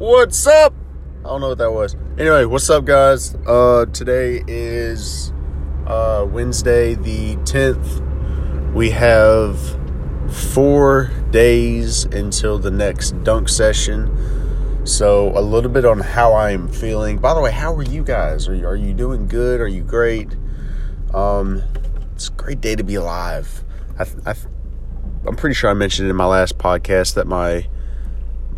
What's up? I don't know what that was. Anyway, what's up, guys? Uh, today is uh, Wednesday, the 10th. We have four days until the next dunk session. So, a little bit on how I'm feeling. By the way, how are you guys? Are you, are you doing good? Are you great? Um, it's a great day to be alive. I, I, I'm pretty sure I mentioned in my last podcast that my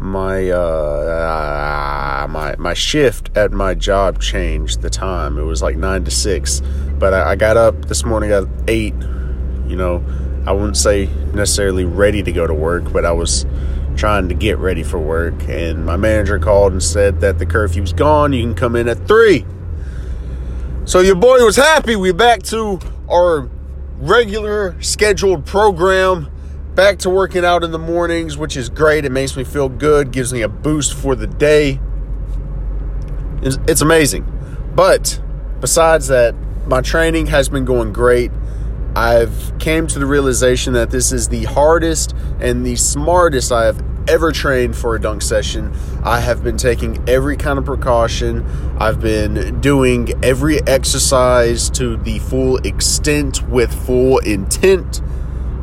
my uh, my my shift at my job changed the time. It was like nine to six, but I, I got up this morning at eight. You know, I wouldn't say necessarily ready to go to work, but I was trying to get ready for work. And my manager called and said that the curfew's gone. You can come in at three. So your boy was happy. We're back to our regular scheduled program back to working out in the mornings, which is great. It makes me feel good, gives me a boost for the day. It's, it's amazing. But besides that, my training has been going great. I've came to the realization that this is the hardest and the smartest I have ever trained for a dunk session. I have been taking every kind of precaution. I've been doing every exercise to the full extent with full intent.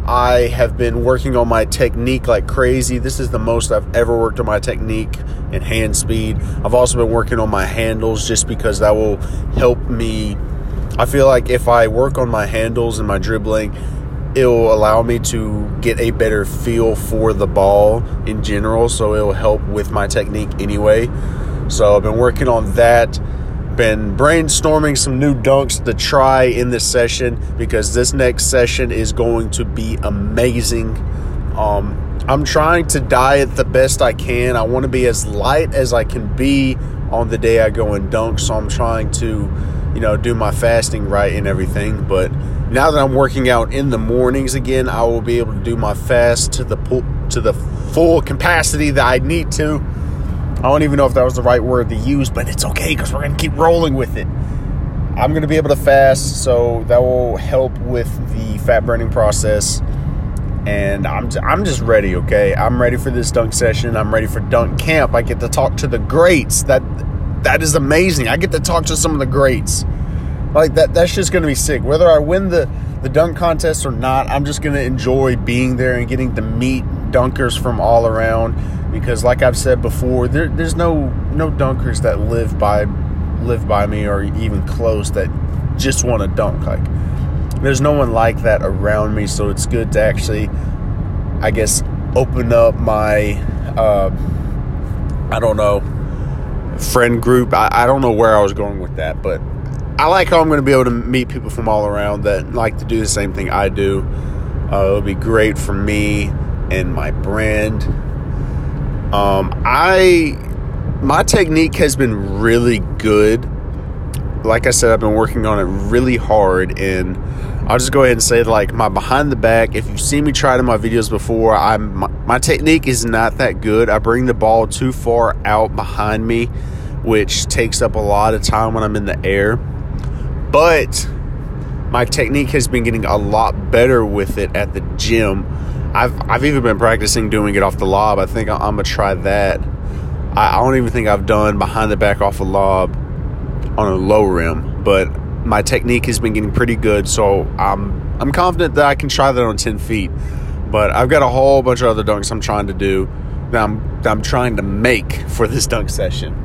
I have been working on my technique like crazy. This is the most I've ever worked on my technique and hand speed. I've also been working on my handles just because that will help me. I feel like if I work on my handles and my dribbling, it'll allow me to get a better feel for the ball in general. So it'll help with my technique anyway. So I've been working on that been brainstorming some new dunks to try in this session because this next session is going to be amazing. Um, I'm trying to diet the best I can. I want to be as light as I can be on the day I go and dunk, so I'm trying to, you know, do my fasting right and everything. But now that I'm working out in the mornings again, I will be able to do my fast to the to the full capacity that I need to I don't even know if that was the right word to use, but it's okay because we're going to keep rolling with it. I'm going to be able to fast, so that will help with the fat burning process. And I'm, I'm just ready, okay? I'm ready for this dunk session. I'm ready for dunk camp. I get to talk to the greats. That that is amazing. I get to talk to some of the greats. Like that that's just going to be sick. Whether I win the the dunk contest or not, I'm just going to enjoy being there and getting to meet dunkers from all around because like I've said before, there, there's no no dunkers that live by live by me or even close that just want to dunk. Like there's no one like that around me, so it's good to actually, I guess, open up my uh, I don't know friend group. I, I don't know where I was going with that, but I like how I'm going to be able to meet people from all around that like to do the same thing I do. Uh, it'll be great for me and my brand um, I my technique has been really good. Like I said, I've been working on it really hard, and I'll just go ahead and say like my behind the back. If you've seen me try in my videos before, I'm my, my technique is not that good. I bring the ball too far out behind me, which takes up a lot of time when I'm in the air. But my technique has been getting a lot better with it at the gym I've I've even been practicing doing it off the lob. I think I'm gonna try that. I, I don't even think I've done behind the back off a lob on a low rim, but my technique has been getting pretty good. So I'm I'm confident that I can try that on ten feet. But I've got a whole bunch of other dunks I'm trying to do that I'm that I'm trying to make for this dunk session.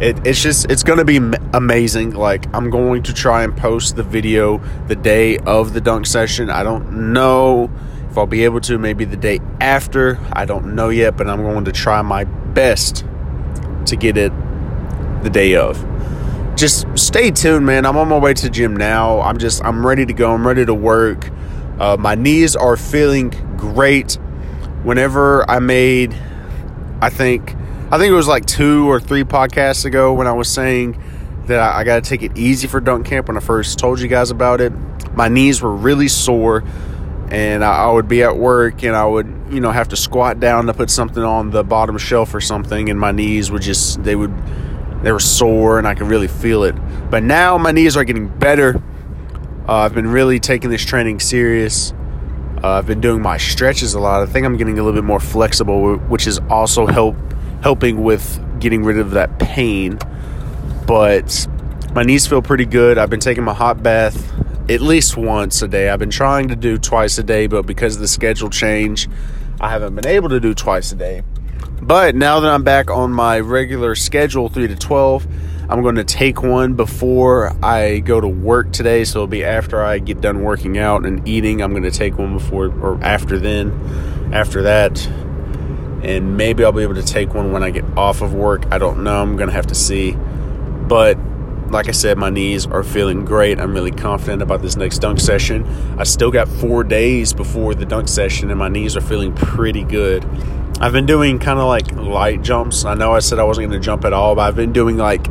It, it's just it's to be amazing. Like I'm going to try and post the video the day of the dunk session. I don't know if I'll be able to, maybe the day after, I don't know yet, but I'm going to try my best to get it the day of. Just stay tuned, man. I'm on my way to the gym now. I'm just, I'm ready to go. I'm ready to work. Uh, my knees are feeling great. Whenever I made, I think, I think it was like two or three podcasts ago when I was saying that I, I got to take it easy for dunk camp when I first told you guys about it. My knees were really sore and I, would be at work and I would, you know, have to squat down to put something on the bottom shelf or something, and my knees would just they would they were sore and I could really feel it. But now my knees are getting better. Uh, I've been really taking this training serious. Uh, I've been doing my stretches a lot. I think I'm getting a little bit more flexible, which is also help helping with getting rid of that pain. But my knees feel pretty good. I've been taking my hot bath at least once a day. I've been trying to do twice a day, but because of the schedule change, I haven't been able to do twice a day. But now that I'm back on my regular schedule, 3 to 12, I'm going to take one before I go to work today. So it'll be after I get done working out and eating. I'm going to take one before or after then. After that, and maybe I'll be able to take one when I get off of work. I don't know. I'm going to have to see. But like I said, my knees are feeling great. I'm really confident about this next dunk session. I still got four days before the dunk session, and my knees are feeling pretty good. I've been doing kind of like light jumps. I know I said I wasn't going to jump at all, but I've been doing like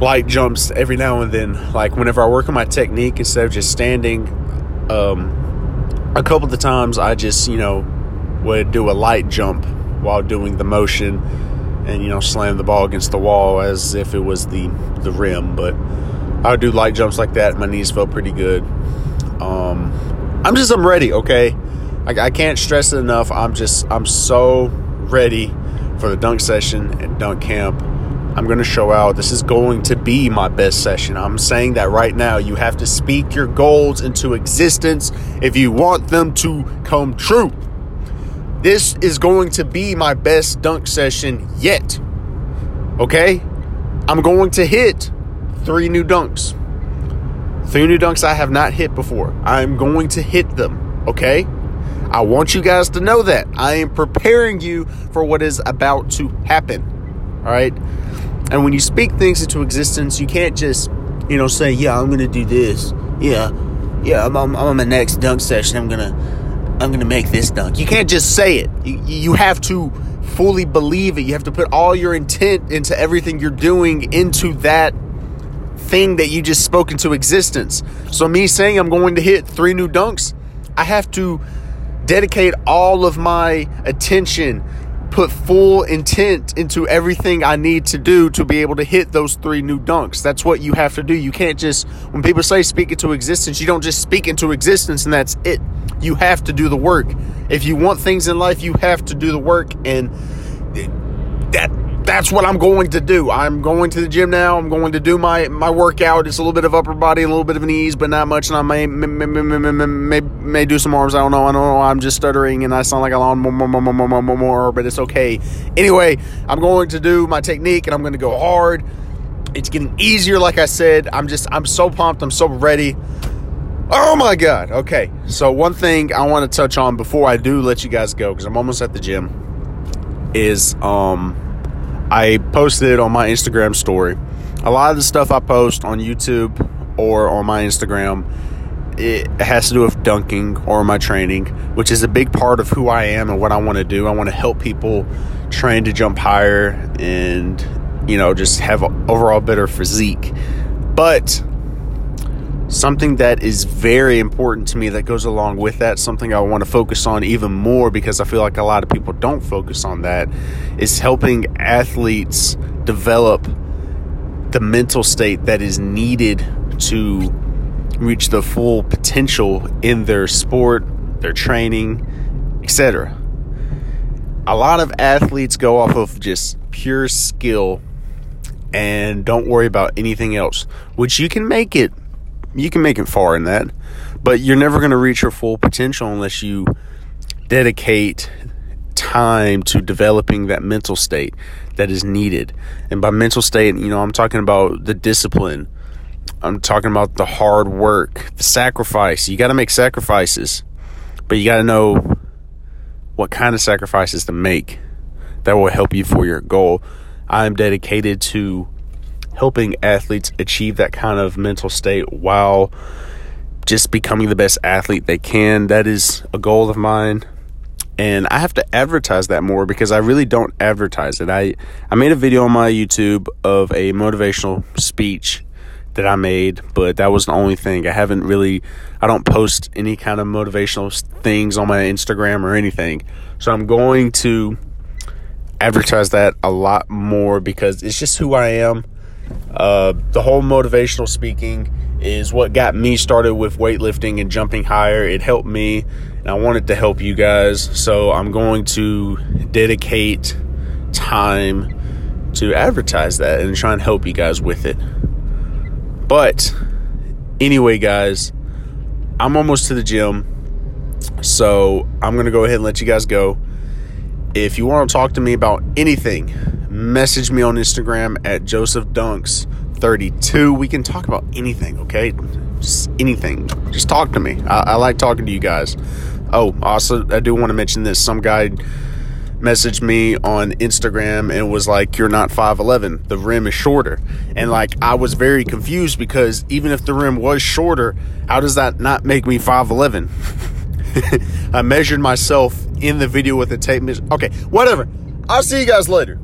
light jumps every now and then. Like whenever I work on my technique, instead of just standing, um, a couple of the times I just, you know, would do a light jump while doing the motion and you know slam the ball against the wall as if it was the the rim. But i do light jumps like that. My knees felt pretty good. Um, i'm just i'm ready okay? I, I can't stress it enough. I'm just i'm so ready for the dunk session and dunk camp. I'm going to show out. This is going to be my best session. I'm saying that right now. You have to speak your goals into existence if you want them to come true this is going to be my best dunk session yet. Okay? I'm going to hit three new dunks. Three new dunks I have not hit before. I'm going to hit them. Okay? I want you guys to know that. I am preparing you for what is about to happen. All right? And when you speak things into existence, you can't just, you know, say, yeah, I'm going to do this. Yeah. Yeah, I'm, on my next dunk session. I'm going to I'm going to make this dunk. You can't just say it. You, you have to fully believe it. You have to put all your intent into everything you're doing into that thing that you just spoke into existence. So, me saying I'm going to hit three new dunks, I have to dedicate all of my attention put full intent into everything I need to do to be able to hit those three new dunks. That's what you have to do. You can't just, when people say speak into existence, you don't just speak into existence and that's it. You have to do the work. If you want things in life, you have to do the work. And that that's what I'm going to do. I'm going to the gym now. I'm going to do my, my workout. It's a little bit of upper body, a little bit of knees, but not much. And I may may, may, may, may, may do some arms. I don't know. I don't know. I'm just stuttering and I sound like a more, more, more, more, more, more, more, but it's okay. Anyway, I'm going to do my technique and I'm going to go hard. It's getting easier, like I said. I'm just, I'm so pumped. I'm so ready. Oh my God. Okay. So, one thing I want to touch on before I do let you guys go, because I'm almost at the gym, is, um, I posted it on my Instagram story. A lot of the stuff I post on YouTube or on my Instagram, it has to do with dunking or my training, which is a big part of who I am and what I want to do. I want to help people train to jump higher and, you know, just have overall better physique. But something that is very important to me that goes along with that, something I want to focus on even more because I feel like a lot of people don't focus on that, is helping athletes develop the mental state that is needed to reach the full potential in their sport, their training, etc. A lot of athletes go off of just pure skill and don't worry about anything else, which you can make it you can make it far in that, but you're never going to reach your full potential unless you dedicate time to developing that mental state that is needed. And by mental state, you know, I'm talking about the discipline. I'm talking about the hard work, the sacrifice. You got to make sacrifices, but you got to know what kind of sacrifices to make that will help you for your goal. I'm dedicated to helping athletes achieve that kind of mental state while just becoming the best athlete they can. That is a goal of mine. And I have to advertise that more because I really don't advertise it. I, I made a video on my YouTube of a motivational speech that I made, but that was the only thing. I haven't really, I don't post any kind of motivational things on my Instagram or anything. So I'm going to advertise that a lot more because it's just who I am. Uh, the whole motivational speaking is what got me started with weightlifting and jumping higher. It helped me, and I wanted to help you guys. So I'm going to dedicate time to advertise that and try and help you guys with it. But anyway, guys, I'm almost to the gym. So I'm going to go ahead and let you guys go. If you want to talk to me about anything, message me on Instagram at Joseph Dunks 32. We can talk about anything, okay? Just anything. Just talk to me. I, I like talking to you guys. Oh, also, I do want to mention this. Some guy messaged me on Instagram and was like, You're not 5'11. The rim is shorter. And like, I was very confused because even if the rim was shorter, how does that not make me 5'11? I measured myself in the video with a tape measure. Okay, whatever. I'll see you guys later.